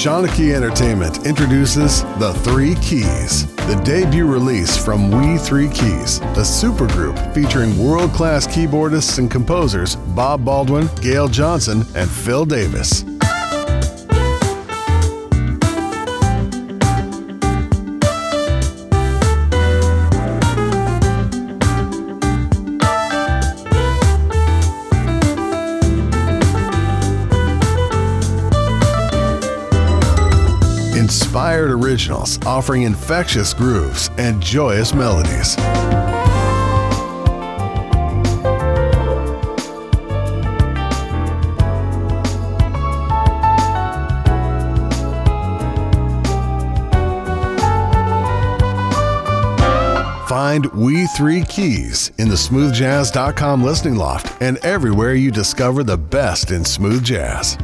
Shanachie Entertainment introduces The Three Keys, the debut release from We Three Keys, a supergroup featuring world class keyboardists and composers Bob Baldwin, Gail Johnson, and Phil Davis. Inspired originals offering infectious grooves and joyous melodies. Find We Three Keys in the smoothjazz.com listening loft and everywhere you discover the best in smooth jazz.